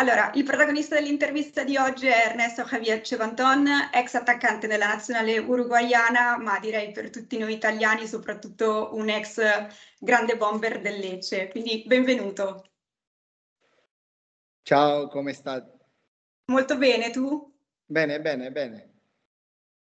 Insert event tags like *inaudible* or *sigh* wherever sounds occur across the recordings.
Allora, il protagonista dell'intervista di oggi è Ernesto Javier Cevanton, ex attaccante della nazionale uruguayana, ma direi per tutti noi italiani soprattutto un ex grande bomber del Lecce. Quindi benvenuto. Ciao, come stai? Molto bene, tu? Bene, bene, bene.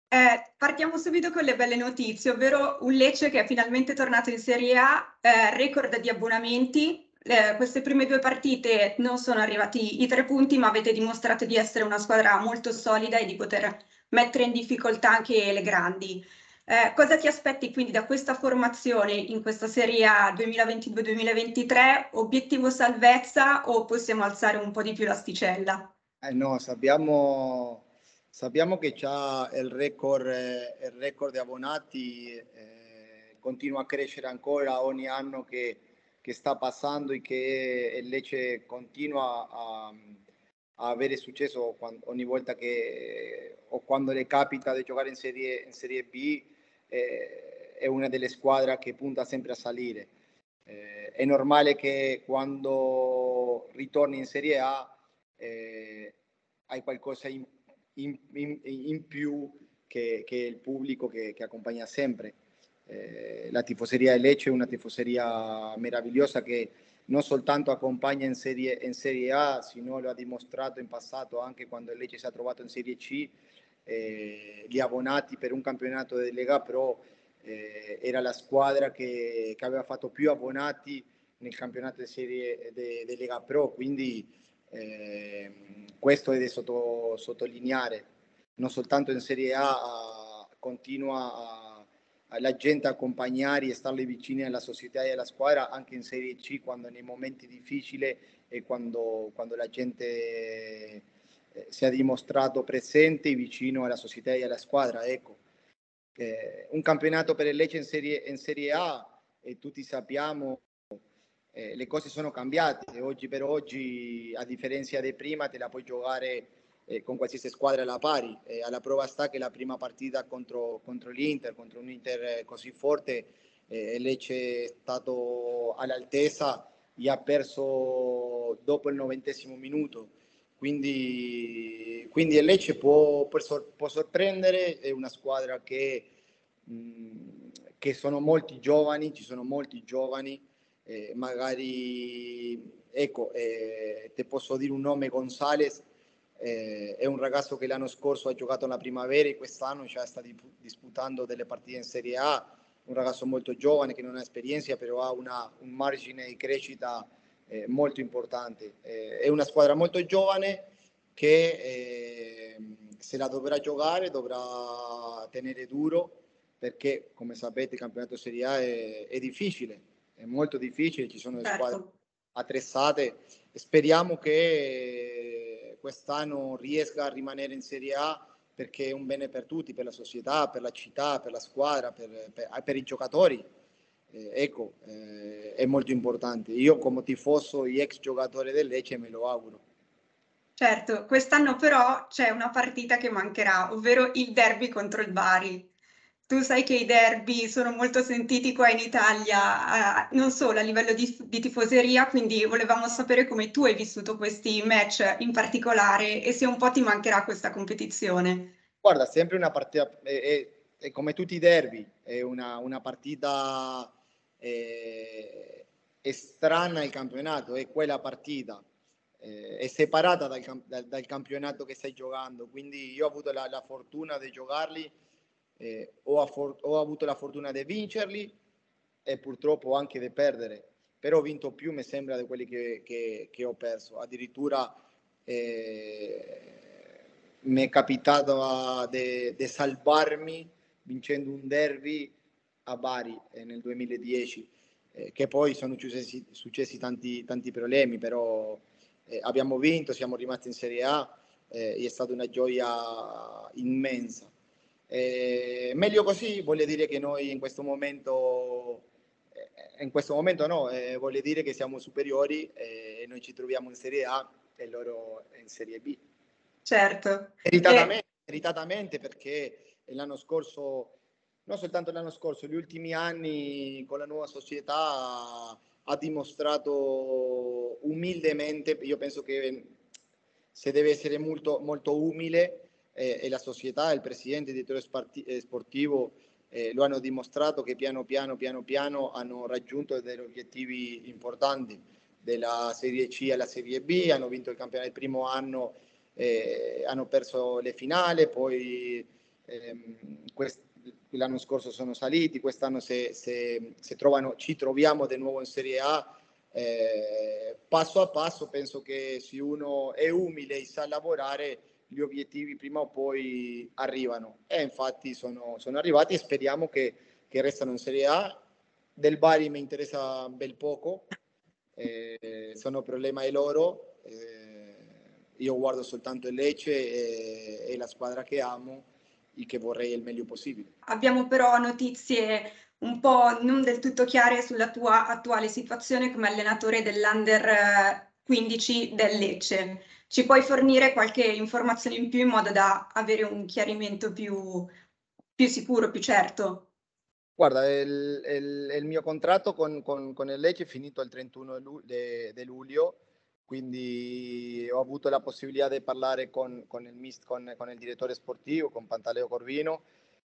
Eh, partiamo subito con le belle notizie, ovvero un Lecce che è finalmente tornato in Serie A, eh, record di abbonamenti, eh, queste prime due partite non sono arrivati i tre punti, ma avete dimostrato di essere una squadra molto solida e di poter mettere in difficoltà anche le grandi. Eh, cosa ti aspetti quindi da questa formazione in questa Serie A 2022-2023? Obiettivo salvezza o possiamo alzare un po' di più l'asticella? Eh no, sappiamo, sappiamo che c'ha il record, il record di abbonati, eh, continua a crescere ancora ogni anno che che sta passando e che Lecce continua a, a avere successo quando, ogni volta che o quando le capita di giocare in Serie, in serie B eh, è una delle squadre che punta sempre a salire. Eh, è normale che quando ritorni in Serie A eh, hai qualcosa in, in, in più che, che, il pubblico che, che accompagna sempre. Eh, la tifoseria di Lecce è una tifoseria meravigliosa che non soltanto accompagna in serie, in serie A, sino lo ha dimostrato in passato anche quando Lecce si è trovato in Serie C, eh, gli abbonati per un campionato di Lega Pro eh, era la squadra che, che, aveva fatto più abbonati nel campionato di serie di Lega Pro, quindi eh, questo è da sotto, sottolineare, non soltanto in Serie A continua a la gente accompagnare e starle vicini alla società e alla squadra anche in Serie C quando nei momenti difficili e quando, quando la gente eh, si è dimostrato presente vicino alla società e alla squadra. Ecco. Eh, un campionato per il Lecce in Serie, in serie A e tutti sappiamo eh, le cose sono cambiate. Oggi per oggi, a differenza di prima, te la puoi giocare eh, con qualsiasi squadra alla pari. Eh, alla prova sta che la prima partita contro, contro l'Inter, contro un Inter così forte, eh, Lecce è stato all'altezza e ha perso dopo il novantesimo minuto. Quindi, quindi il Lecce può, può, sorprendere, è una squadra che, mh, che sono molti giovani, ci sono molti giovani, eh, magari, ecco, eh, ti posso dire un nome, Gonzales, eh, è un ragazzo che l'anno scorso ha giocato la primavera e quest'anno già sta disputando delle partite in Serie A. Un ragazzo molto giovane che non ha esperienza, però ha una, un margine di crescita eh, molto importante. Eh, è una squadra molto giovane che eh, se la dovrà giocare, dovrà tenere duro perché, come sapete, il campionato Serie A è, è difficile, è molto difficile, ci sono certo. squadre attrezzate. Speriamo che quest'anno riesca a rimanere in Serie A perché è un bene per tutti, per la società, per la città, per la squadra, per, per, per i giocatori. Eh, ecco, eh, è molto importante. Io come tifoso e ex giocatore del Lecce me lo auguro. Certo, quest'anno però c'è una partita che mancherà, ovvero il derby contro il Bari. Tu sai che i derby sono molto sentiti qua in Italia, eh, non solo a livello di, di, tifoseria, quindi volevamo sapere come tu hai vissuto questi match in particolare e se un po' ti mancherà questa competizione. Guarda, sempre una partita, è, è, è come tutti i derby, è una, una partita è strana il campionato, è quella partita è separata dal, dal, dal, campionato che stai giocando. Quindi io ho avuto la, la fortuna di giocarli eh, ho, for- ho, avuto la fortuna di vincerli e purtroppo anche di perdere, però ho vinto più, mi sembra, di quelli che, che, che ho perso. Addirittura eh, mi è capitato di salvarmi vincendo un derby a Bari eh, nel 2010, eh, che poi sono successi, successi tanti, tanti, problemi, però eh, abbiamo vinto, siamo rimasti in Serie A eh, è stata una gioia immensa. Eh, meglio così vuol dire che noi in questo momento, eh, in questo momento no, eh, vuol dire che siamo superiori e noi ci troviamo in Serie A e loro in Serie B. Certo. Meritatamente, meritatamente perché l'anno scorso, non soltanto l'anno scorso, gli ultimi anni con la nuova società ha dimostrato umilmente, io penso che se deve essere molto, molto umile eh, e la società, il presidente, il direttore eh, sportivo eh, lo hanno dimostrato che piano piano, piano piano hanno raggiunto degli obiettivi importanti. Della Serie C alla Serie B, hanno vinto il campionato il primo anno, eh, hanno perso le finali, poi ehm, quest- l'anno scorso sono saliti, quest'anno se, se, se trovano, ci troviamo di nuovo in Serie A, eh, passo a passo penso che se uno è umile e sa lavorare, gli obiettivi prima o poi arrivano e infatti sono, sono arrivati e speriamo che, che restano in Serie A. Del Bari mi interessa bel poco, eh, sono problema loro, eh, io guardo soltanto il Lecce e, e la squadra che amo e che vorrei il meglio possibile. Abbiamo però notizie un po' non del tutto chiare sulla tua attuale situazione come allenatore dell'Under 15 eh, del Lecce. Ci puoi fornire qualche informazione in più in modo da avere un chiarimento più, più sicuro, più certo? Guarda, il, il, il mio contratto con, con, con, il Lecce è finito il 31 di luglio, quindi ho avuto la possibilità di parlare con, con, il, con, con il direttore sportivo, con Pantaleo Corvino.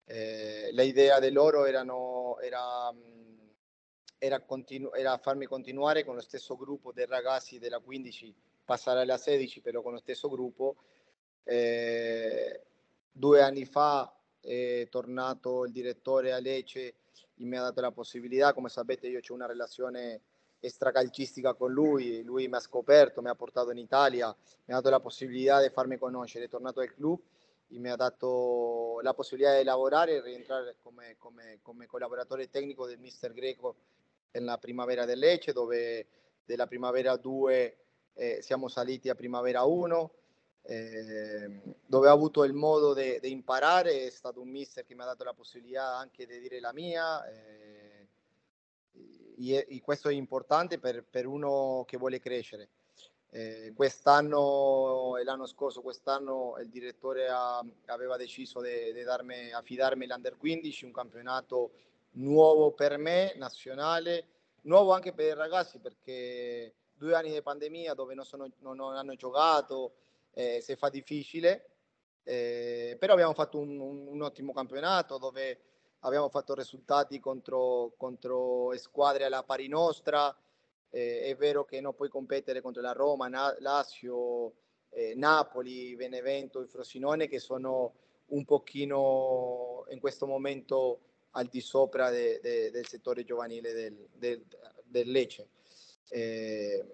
Eh, l'idea di loro erano, era, era, continu- era farmi continuare con lo stesso gruppo dei ragazzi della 15, passare alla 16 però con lo stesso gruppo. Eh, due anni fa è tornato il direttore a Lecce e mi ha dato la possibilità, come sapete io ho una relazione extracalcistica con lui, lui mi ha scoperto, mi ha portato in Italia, mi ha dato la possibilità di farmi conoscere, è tornato al club e mi ha dato la possibilità di lavorare e rientrare come, come, come collaboratore tecnico del mister Greco nella primavera del Lecce, dove della primavera 2 eh, siamo saliti a primavera 1 eh, dove ho avuto il modo di imparare, è stato un mister che mi ha dato la possibilità anche di dire la mia. Eh, e, e, questo è importante per, per, uno che vuole crescere. Eh, quest'anno e l'anno scorso, quest'anno il direttore ha, aveva deciso di darmi, affidarmi l'Under 15, un campionato nuovo per me, nazionale, nuovo anche per i ragazzi perché due anni di pandemia dove non, sono, non, hanno giocato, eh, si fa difficile, eh, però abbiamo fatto un, un, un, ottimo campionato dove abbiamo fatto risultati contro, contro squadre alla pari nostra, eh, è vero che non puoi competere contro la Roma, Na- Lazio, eh, Napoli, Benevento Frosinone che sono un pochino in questo momento al di sopra de, de, del settore giovanile del, del, del Lecce. Eh,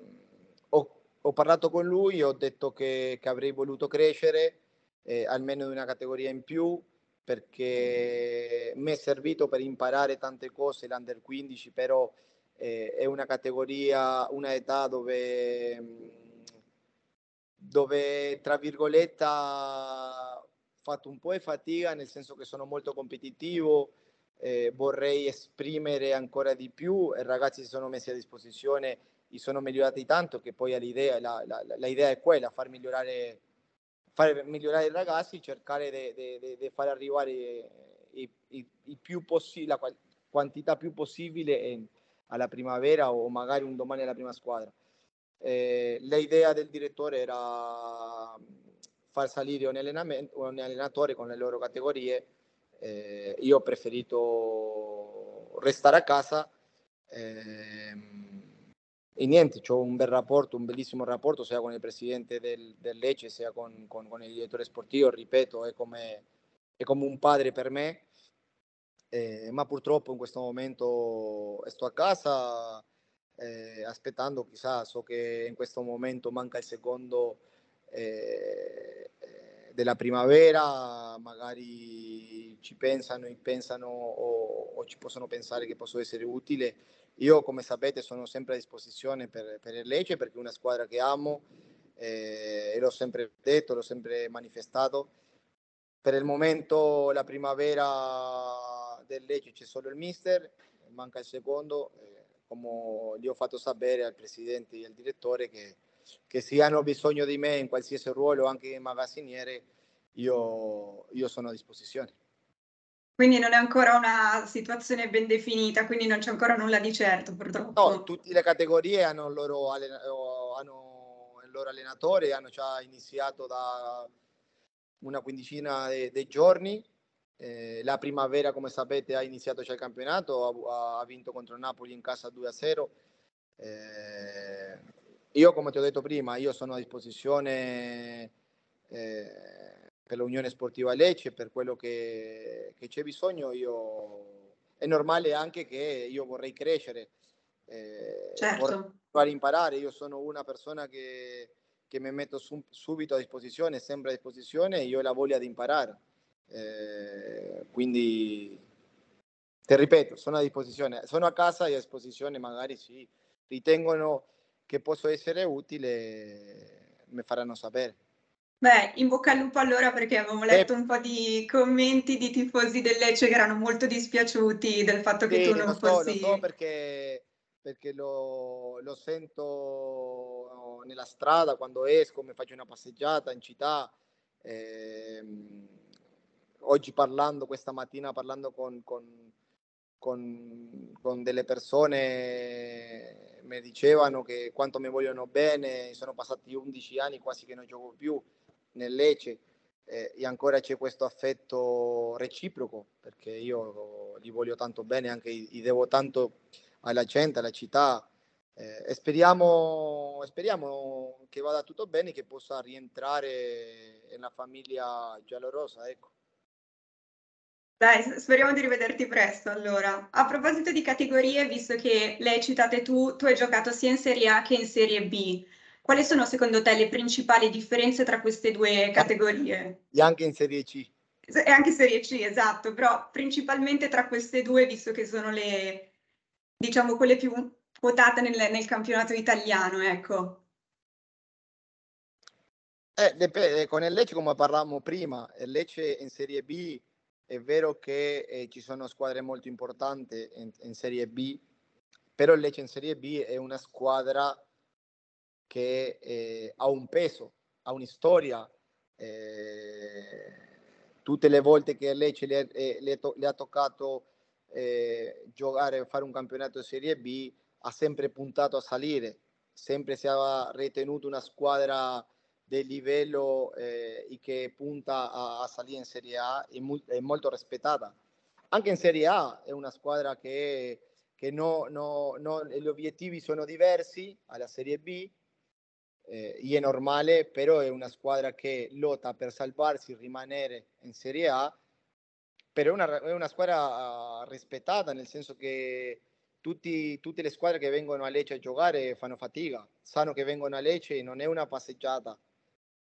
ho ho parlato con lui, ho detto che, che avrei voluto crescere eh, almeno di una categoria in più perché mi è servito per imparare tante cose l'Under 15, però eh, è una categoria, una età dove, dove tra virgolette ho fatto un po' di fatica, nel senso che sono molto competitivo, eh, vorrei esprimere ancora di più, i ragazzi si sono messi a disposizione e sono migliorati tanto che poi l'idea, la, la, la, idea è quella, far migliorare, fare migliorare i ragazzi, cercare di far arrivare i, i, i possi- la quantità più possibile alla primavera o magari un domani alla prima squadra. Eh, l'idea del direttore era far salire un, un allenatore con le loro categorie. Eh, io ho preferito restare a casa. Eh, e niente, ho un bel rapporto, un bellissimo rapporto sia con il presidente del, del Lecce sia con, con, con, il direttore sportivo, ripeto, è come, è come un padre per me, eh, ma purtroppo in questo momento sto a casa eh, aspettando, chissà, so che in questo momento manca il secondo eh, della primavera, magari ci pensano pensano o, o ci possono pensare che posso essere utile io, come sapete, sono sempre a disposizione per, per il Lecce perché è una squadra che amo eh, e l'ho sempre detto, l'ho sempre manifestato. Per il momento, la primavera del Lecce c'è solo il mister, manca il secondo. Eh, come gli ho fatto sapere al presidente e al direttore che, che se hanno bisogno di me in qualsiasi ruolo, anche magazziniere, io, io sono a disposizione. Quindi non è ancora una situazione ben definita, quindi non c'è ancora nulla di certo purtroppo. No, tutte le categorie hanno il loro, hanno il loro allenatore, hanno già iniziato da una quindicina di giorni. Eh, la primavera, come sapete, ha iniziato già il campionato, ha, ha vinto contro Napoli in casa 2-0. Eh, io, come ti ho detto prima, io sono a disposizione eh, per l'Unione Sportiva Lecce, per quello che, che c'è bisogno. Io, è normale anche che io vorrei crescere, eh, certo. vorrei imparare. Io sono una persona che, che mi metto su, subito a disposizione, sempre a disposizione, e io ho la voglia di imparare. Eh, quindi, ti ripeto, sono a disposizione. Sono a casa e a disposizione, magari sì, ritengono che posso essere utile, mi faranno sapere. Beh, in bocca al lupo allora perché avevo eh, letto un po' di commenti di tifosi del Lecce che erano molto dispiaciuti del fatto che sì, tu non lo so, fossi... Lo so perché, perché lo, lo, sento nella strada quando esco, mi faccio una passeggiata in città. Ehm, oggi parlando, questa mattina parlando con, con, con, con delle persone mi dicevano che quanto mi vogliono bene, sono passati 11 anni quasi che non gioco più nel Lecce eh, e ancora c'è questo affetto reciproco perché io li voglio tanto bene, anche li devo tanto alla gente, alla città eh, speriamo, speriamo che vada tutto bene, che possa rientrare nella famiglia giallorosa. Ecco. Dai, speriamo di rivederti presto allora. A proposito di categorie, visto che le hai citate tu, tu hai giocato sia in Serie A che in Serie B. Quali sono secondo te le principali differenze tra queste due categorie? E anche in Serie C. E anche in Serie C, esatto, però principalmente tra queste due, visto che sono le, diciamo, quelle più quotate nel, nel campionato italiano, ecco. Eh, con il Lecce, come parlavamo prima, il Lecce in Serie B è vero che eh, ci sono squadre molto importanti in, in, Serie B, però il Lecce in Serie B è una squadra che eh, ha un peso, ha una storia. Eh, tutte le volte che Lecce le, eh, le, le ha toccato eh, giocare, fare un campionato di Serie B, ha sempre puntato a salire, sempre si è ritenuto una squadra del livello eh, y che punta a, a, salire in Serie A è, muy, è, molto rispettata. Anche in Serie A è una squadra che, che no, no, no, gli obiettivi sono diversi alla Serie B, eh, è normale, però è una squadra che lotta per salvarsi e rimanere in Serie A, però è una, è una squadra uh, rispettata, nel senso che tutti, tutte le squadre che vengono a Lecce a giocare fanno fatica, sanno che vengono a Lecce e non è una passeggiata,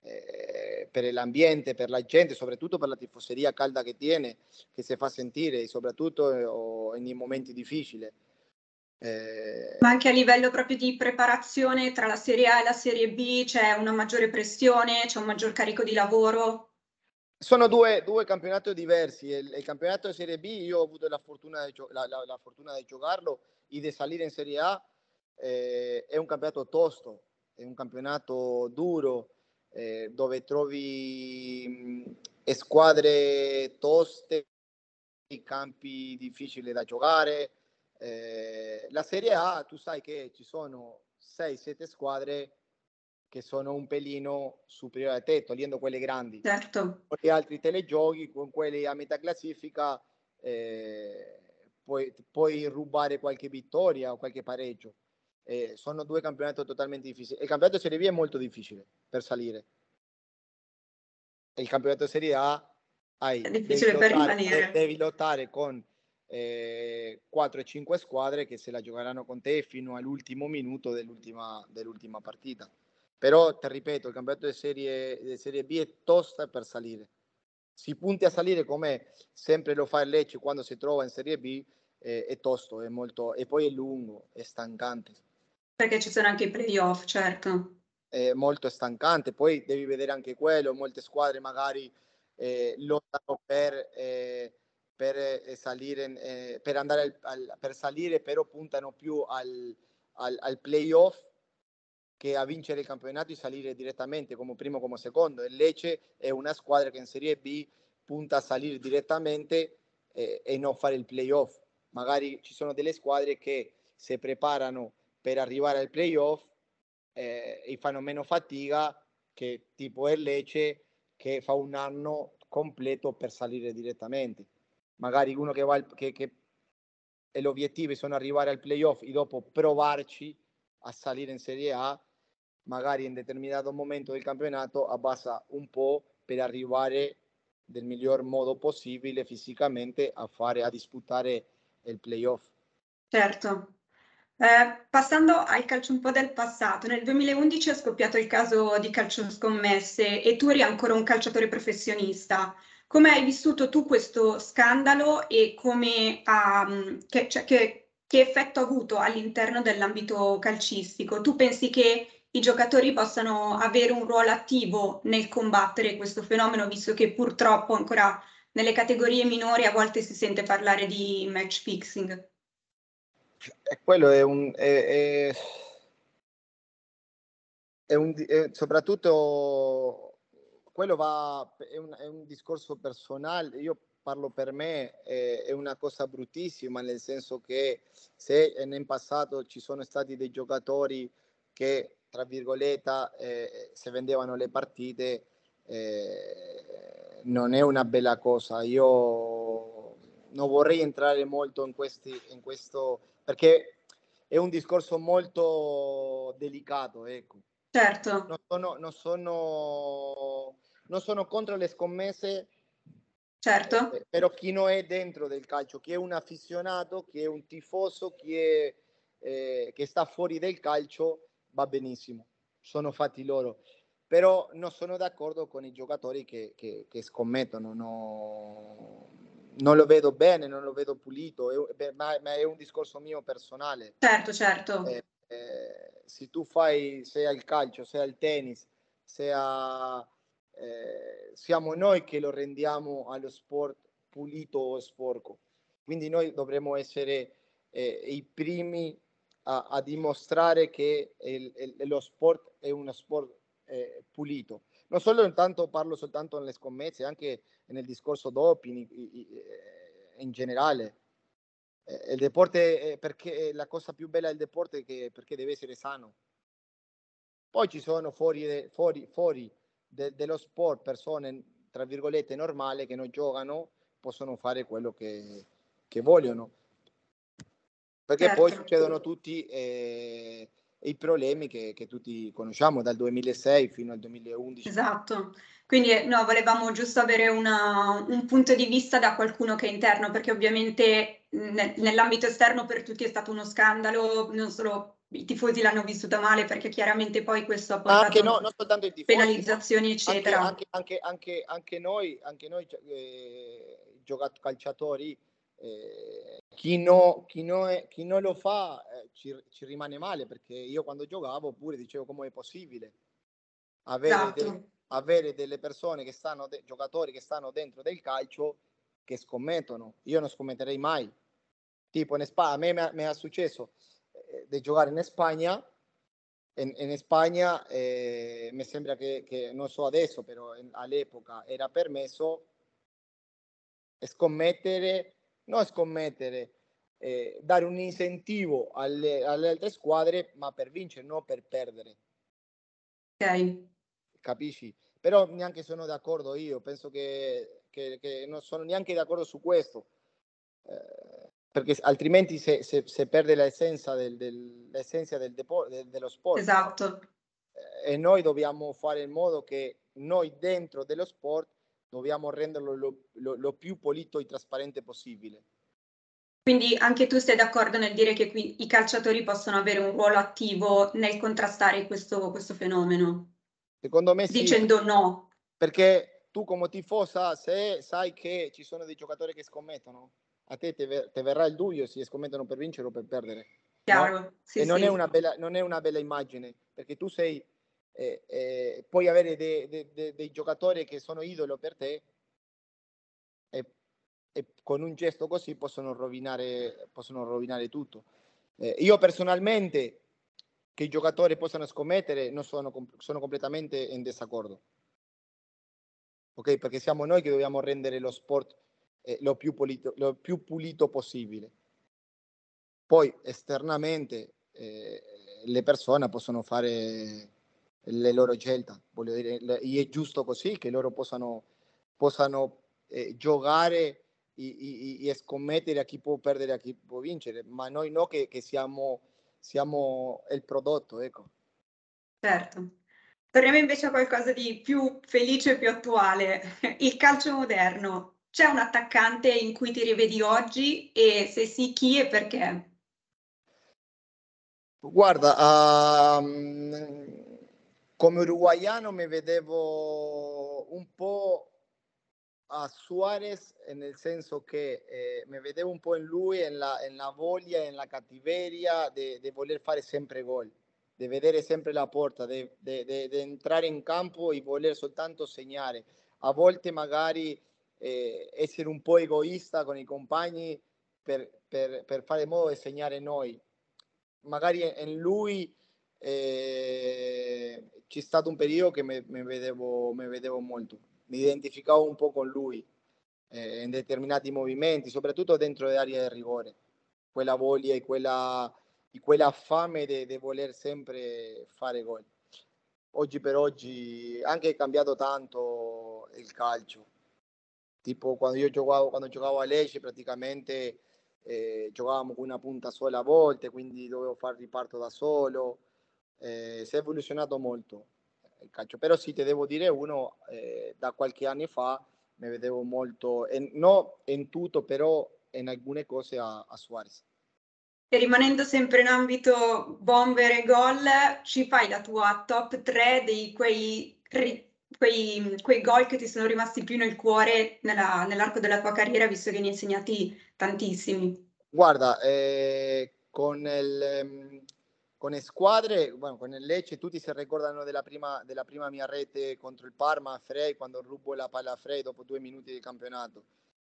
eh, per l'ambiente, per la gente, soprattutto per la tifoseria calda che tiene, che si fa sentire, soprattutto eh, nei momenti difficili. Eh... Ma anche a livello proprio di preparazione tra la Serie A e la Serie B c'è una maggiore pressione, c'è un maggior carico di lavoro? Sono due, due campionati diversi. Il, il, campionato di Serie B, io ho avuto la fortuna di, la, la, la fortuna di giocarlo e di salire in Serie A. Eh, è un campionato tosto, è un campionato duro, eh, dove trovi mh, squadre toste, campi difficili da giocare. Eh, la Serie A, tu sai che ci sono 6-7 squadre che sono un pelino superiore a te, togliendo quelle grandi. Certo. Con gli altri telegiochi, con quelli a metà classifica, eh, puoi, puoi, rubare qualche vittoria o qualche pareggio. Eh, sono due campionati totalmente difficili. Il campionato Serie B è molto difficile per salire. Il campionato Serie A hai, è difficile devi, lottare, devi lottare con eh, 4-5 squadre che se la giocheranno con te fino all'ultimo minuto dell'ultima, dell'ultima partita. Però, ti ripeto, il campionato di serie, serie B è tosta per salire. Si punti a salire come sempre lo fa il Lecce quando si trova in Serie B, eh, è tosto, è molto, e poi è lungo, è stancante. Perché ci sono anche i playoff, certo. È molto stancante, poi devi vedere anche quello, molte squadre magari eh, lottano per, eh, per eh, salire, eh, per andare al, al, per salire, però puntano più al, al, al playoff che a vincere il campionato e salire direttamente come primo come secondo. Il Lecce è una squadra che in Serie B punta a salire direttamente eh, e non fare il playoff. Magari ci sono delle squadre che si preparano per arrivare al playoff eh, e fanno meno fatica che tipo il Lecce che fa un anno completo per salire direttamente. Magari uno che va al, che, che e l'obiettivo sono arrivare al playoff e dopo provarci a salire in Serie A, magari in determinato momento del campionato abbassa un po' per arrivare del miglior modo possibile fisicamente a fare a disputare il playoff. Certo. Eh, passando al calcio un po' del passato, nel 2011 è scoppiato il caso di calcio scommesse e tu eri ancora un calciatore professionista. Come hai vissuto tu questo scandalo e come, um, che, cioè, che, che effetto ha avuto all'interno dell'ambito calcistico? Tu pensi che i giocatori possano avere un ruolo attivo nel combattere questo fenomeno, visto che purtroppo ancora nelle categorie minori a volte si sente parlare di match fixing? Quello è un... È, è, è un soprattutto quello va, è un, è un, discorso personale, io parlo per me, è, è, una cosa bruttissima, nel senso che se nel passato ci sono stati dei giocatori che, tra virgolette, eh, se vendevano le partite, eh, non è una bella cosa. Io non vorrei entrare molto in, questi, in questo perché è un discorso molto delicato. Ecco. Certo. Non sono, non, sono, non sono contro le scommesse, certo. Eh, però chi non è dentro del calcio, chi è un affezionato, chi è un tifoso, chi è, eh, che sta fuori del calcio, va benissimo, sono fatti loro. Però non sono d'accordo con i giocatori che, che, che scommettono. No non lo vedo bene, non lo vedo pulito, è, ma, ma, è un discorso mio personale. Certo, certo. Eh, eh, se tu fai, sia il calcio, sia il tennis, sia, eh, siamo noi che lo rendiamo allo sport pulito o sporco. Quindi noi dovremmo essere eh, i primi a, a dimostrare che il, il, lo sport è uno sport eh, pulito. Non solo intanto parlo soltanto nelle scommesse, anche nel discorso doping in generale. Il deporte, perché la cosa più bella del deporte è che, perché deve essere sano. Poi ci sono fuori, fuori, fuori de, dello sport persone, tra virgolette, normali che non giocano, possono fare quello che, che vogliono. Perché certo. poi succedono tutti eh, i problemi che, che, tutti conosciamo dal 2006 fino al 2011. Esatto, quindi no, volevamo giusto avere una, un punto di vista da qualcuno che è interno, perché ovviamente ne, nell'ambito esterno per tutti è stato uno scandalo, non solo i tifosi l'hanno vissuta male perché chiaramente poi questo ha portato anche no, non soltanto i tifosi, penalizzazioni eccetera. Anche, anche, anche, anche noi, anche noi eh, giocatori calciatori eh, chi, no, chi, no è, chi, non lo fa eh, ci, ci, rimane male perché io quando giocavo pure dicevo come è possibile avere, esatto. de, avere delle persone che stanno, de, giocatori che stanno dentro del calcio che scommettono. Io non scommetterei mai. Tipo in Spagna, a me mi è successo eh, di giocare in Spagna. In, in Spagna eh, mi sembra che, che, non so adesso, però in, all'epoca era permesso scommettere non scommettere, eh, dare un incentivo alle, alle, altre squadre, ma per vincere, non per perdere. Ok. Capisci? Però neanche sono d'accordo io, penso che, che, che non sono neanche d'accordo su questo, eh, perché altrimenti se, se, se perde l'essenza, del, del, l'essenza del depo, del, dello sport. Esatto. Eh, e noi dobbiamo fare in modo che noi dentro dello sport dobbiamo renderlo lo, lo, lo più pulito e trasparente possibile. Quindi anche tu sei d'accordo nel dire che qui i calciatori possono avere un ruolo attivo nel contrastare questo, questo fenomeno? Secondo me sì. Dicendo no. Perché tu come tifosa, se sai che ci sono dei giocatori che scommettono, a te ti verrà il dubbio se scommettono per vincere o per perdere. Chiaro, no? sì, e non, sì. È una bella, non è una bella immagine, perché tu sei eh, eh, puoi avere dei, dei, dei, dei, giocatori che sono idolo per te e, e, con un gesto così possono rovinare, possono rovinare tutto. Eh, io personalmente che i giocatori possano scommettere non sono, sono completamente in disaccordo. Ok, perché siamo noi che dobbiamo rendere lo sport eh, lo, più pulito, lo più pulito possibile. Poi esternamente eh, le persone possono fare le loro scelte. Voglio dire, è giusto così che loro possano, possano eh, giocare e, e, e, scommettere a chi può perdere e a chi può vincere, ma noi no che, che siamo, siamo il prodotto. Ecco. Certo. Torniamo invece a qualcosa di più felice e più attuale, *laughs* il calcio moderno. C'è un attaccante in cui ti rivedi oggi e se sì chi e perché? Guarda, um, come uruguaiano mi vedevo un po' a Suarez, nel senso che eh, mi vedevo un po' in lui, nella, nella voglia, nella cattiveria di voler fare sempre gol di vedere sempre la porta, di entrare in campo e voler soltanto segnare. A volte magari eh, essere un po' egoista con i compagni per, per, per fare modo di segnare noi. Magari in lui eh, c'è stato un periodo che mi, vedevo, vedevo molto, mi identificavo un po' con lui eh, in determinati movimenti, soprattutto dentro le aree del rigore, quella voglia e quella di quella fame di voler sempre fare gol. Oggi per oggi anche è cambiato tanto il calcio. Tipo quando io giocavo, quando giocavo a Lecce praticamente eh, giocavamo con una punta sola a volte, quindi dovevo fare riparto da solo. Eh, si è evoluzionato molto il calcio, però sì, ti devo dire uno, eh, da qualche anno fa mi vedevo molto, non no in tutto, però in alcune cose a, a Suarez. E rimanendo sempre in ambito bomber e gol, ci fai la tua top 3 di quei, quei, quei gol che ti sono rimasti più nel cuore nella, nell'arco della tua carriera, visto che ne hai insegnati tantissimi? Guarda, eh, con, il, con squadre, bueno, con il Lecce, tutti si ricordano della prima, della prima mia rete contro il Parma a Frey, quando rubo la palla a Frey dopo due minuti di campionato.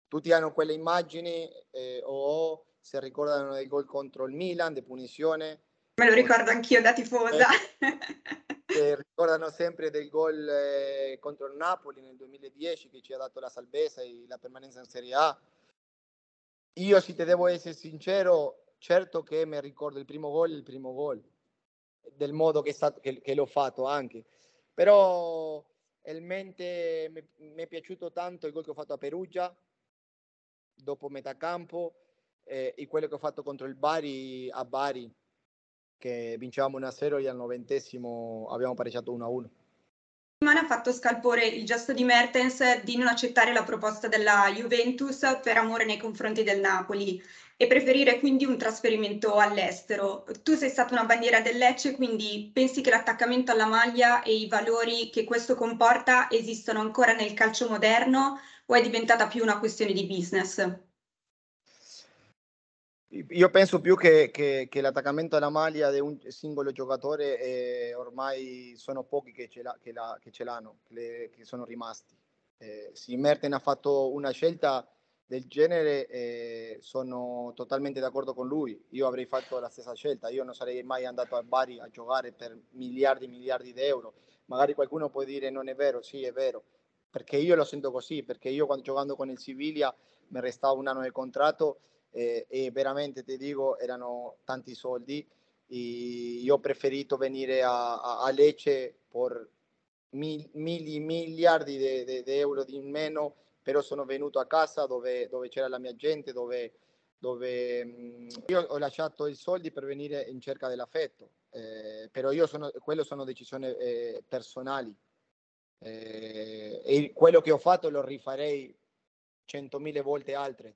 Tutti hanno quelle immagini eh, o si ricordano del gol contro il Milan, di punizione. Me lo ricordo anch'io da tifosa. Eh, ricordano sempre del gol eh, contro il Napoli nel 2010 che ci ha dato la salvezza e la permanenza in Serie A. Io, se ti devo essere sincero, certo che mi ricordo il primo gol, il primo gol, del modo che, stato, che, che l'ho fatto anche. Però il mi è piaciuto tanto il gol che ho fatto a Perugia, dopo metà campo, eh, e quello che ho fatto contro il Bari a Bari, che vincevamo 1-0 e al novantesimo abbiamo pareggiato 1-1. Ha fatto scalpore il gesto di Mertens di non accettare la proposta della Juventus per amore nei confronti del Napoli e preferire quindi un trasferimento all'estero. Tu sei stata una bandiera del Lecce, quindi pensi che l'attaccamento alla maglia e i valori che questo comporta esistano ancora nel calcio moderno o è diventata più una questione di business? Io penso più che, che, che, l'attaccamento alla maglia di un singolo giocatore eh, ormai sono pochi che ce, la, che, la, ce l'hanno, che, che sono rimasti. Eh, se Merten ha fatto una scelta del genere, eh, sono totalmente d'accordo con lui. Io avrei fatto la stessa scelta. Io non sarei mai andato a Bari a giocare per miliardi e miliardi di euro. Magari qualcuno può dire non è vero, sì è vero, perché io lo sento così, perché io quando giocando con il Siviglia mi restava un anno di contratto eh, e veramente ti dico erano tanti soldi e io ho preferito venire a, a, a Lecce per mil, mili, miliardi di euro di meno però sono venuto a casa dove, dove c'era la mia gente dove, dove mh, io ho lasciato i soldi per venire in cerca dell'affetto eh, però io sono, quello sono decisioni eh, personali eh, e quello che ho fatto lo rifarei centomila volte altre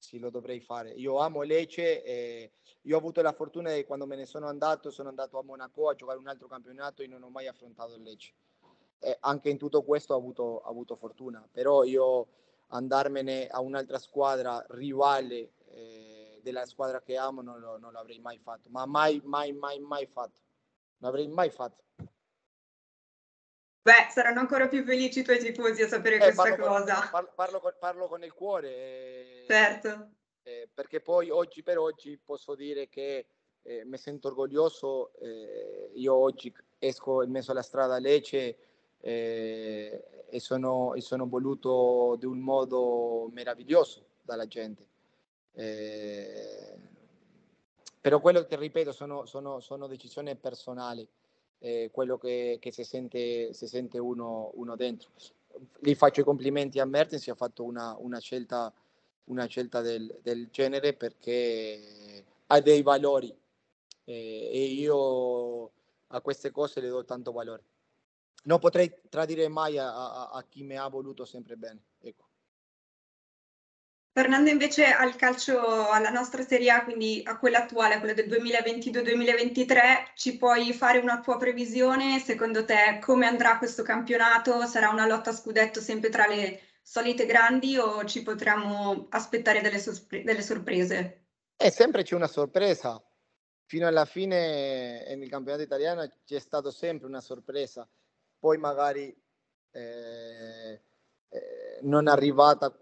sì, lo dovrei fare. Io amo Lecce e io ho avuto la fortuna che quando me ne sono andato, sono andato a Monaco a giocare un altro campionato e non ho mai affrontato il Lecce. E anche in tutto questo ho avuto, ho avuto fortuna, però io andarmene a un'altra squadra rivale eh, della squadra che amo non, lo, non l'avrei mai fatto, ma mai, mai, mai, mai fatto. Non l'avrei mai fatto. Beh, saranno ancora più felici i tuoi tifosi a sapere eh, questa parlo cosa. Parlo, parlo, con, parlo, con, il cuore. Eh, certo. Eh, perché poi oggi per oggi posso dire che eh, mi sento orgoglioso. Eh, io oggi esco in mezzo alla strada a Lecce eh, e sono, e, sono, voluto di un modo meraviglioso dalla gente. però quello che ripeto sono, sono, sono decisioni personali, eh, quello che, che, si sente, si sente uno, uno, dentro. Gli faccio i complimenti a Mertens, ha fatto una, una scelta, una scelta del, del, genere perché ha dei valori eh, e io a queste cose le do tanto valore. Non potrei tradire mai a, a, a chi mi ha voluto sempre bene. Ecco. Tornando invece al calcio, alla nostra Serie A, quindi a quella attuale, a quella del 2022-2023, ci puoi fare una tua previsione? Secondo te come andrà questo campionato? Sarà una lotta a scudetto sempre tra le solite grandi o ci potremmo aspettare delle, sorpre- delle sorprese? Eh, sempre c'è una sorpresa. Fino alla fine nel campionato italiano c'è stata sempre una sorpresa. Poi magari eh, eh, non è arrivata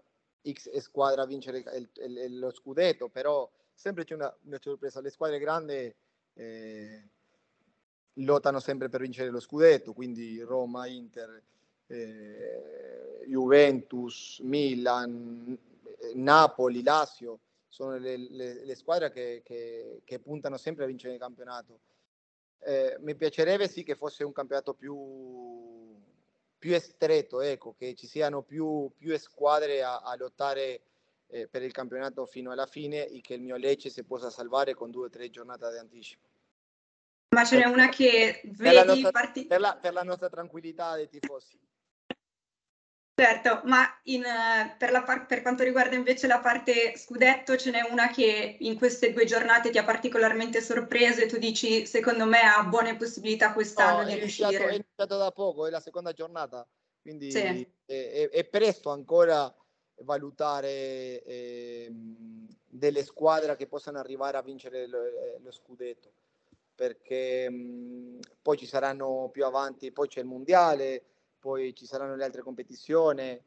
X squadra a vincere il, il, lo scudetto, però sempre c'è una, una sorpresa. Le squadre grandi eh, lottano sempre per vincere lo scudetto, quindi Roma, Inter, eh, Juventus, Milan, Napoli, Lazio sono le, le, le squadre che, che, che, puntano sempre a vincere il campionato. Eh, mi piacerebbe sì che fosse un campionato più più stretto, ecco, che ci siano più, più squadre a, a lottare eh, per il campionato fino alla fine e che il mio Lecce si possa salvare con due o tre giornate di anticipo. Ma ce n'è una che vedi per la nostra, parti... per la, per la nostra tranquillità dei tifosi. Certo, ma in, per, la, per, quanto riguarda invece la parte scudetto, ce n'è una che in queste due giornate ti ha particolarmente sorpreso e tu dici, secondo me ha buone possibilità quest'anno no, di riuscire. Iniziato, è iniziato da poco, è la seconda giornata, quindi sì. è, è, è, presto ancora valutare eh, delle squadre che possano arrivare a vincere lo, eh, lo scudetto, perché mh, poi ci saranno più avanti, poi c'è il mondiale poi ci saranno le altre competizioni.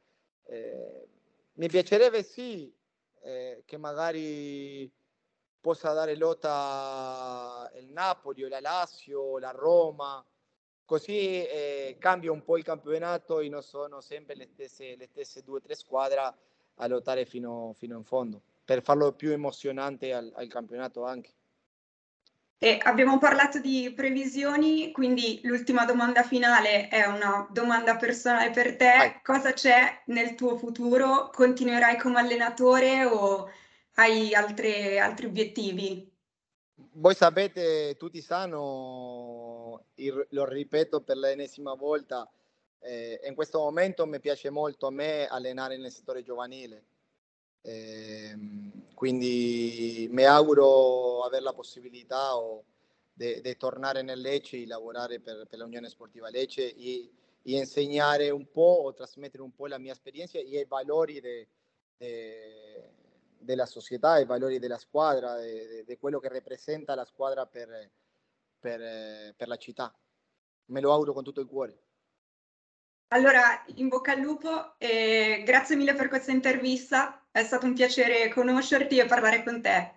Eh, mi piacerebbe sì eh, che magari possa dare lotta il Napoli o la Lazio o la Roma, così eh, cambia un po' il campionato e non sono sempre le stesse, le stesse due o tre squadre a lottare fino, fino in fondo, per farlo più emozionante al, al campionato anche. E abbiamo parlato di previsioni, quindi l'ultima domanda finale è una domanda personale per te. Vai. Cosa c'è nel tuo futuro? Continuerai come allenatore o hai altre, altri obiettivi? Voi sapete, tutti sanno, lo ripeto per l'ennesima volta, eh, in questo momento mi piace molto a me allenare nel settore giovanile. Eh, quindi mi auguro avere la possibilità di tornare nel Lecce e lavorare per, per l'Unione Sportiva Lecce e, e, insegnare un po' o trasmettere un po' la mia esperienza e i valori de, de, della società, i valori della squadra, di quello che rappresenta la squadra per, per, per la città. Me lo auguro con tutto il cuore. Allora, in bocca al lupo e grazie mille per questa intervista. È stato un piacere conoscerti e parlare con te.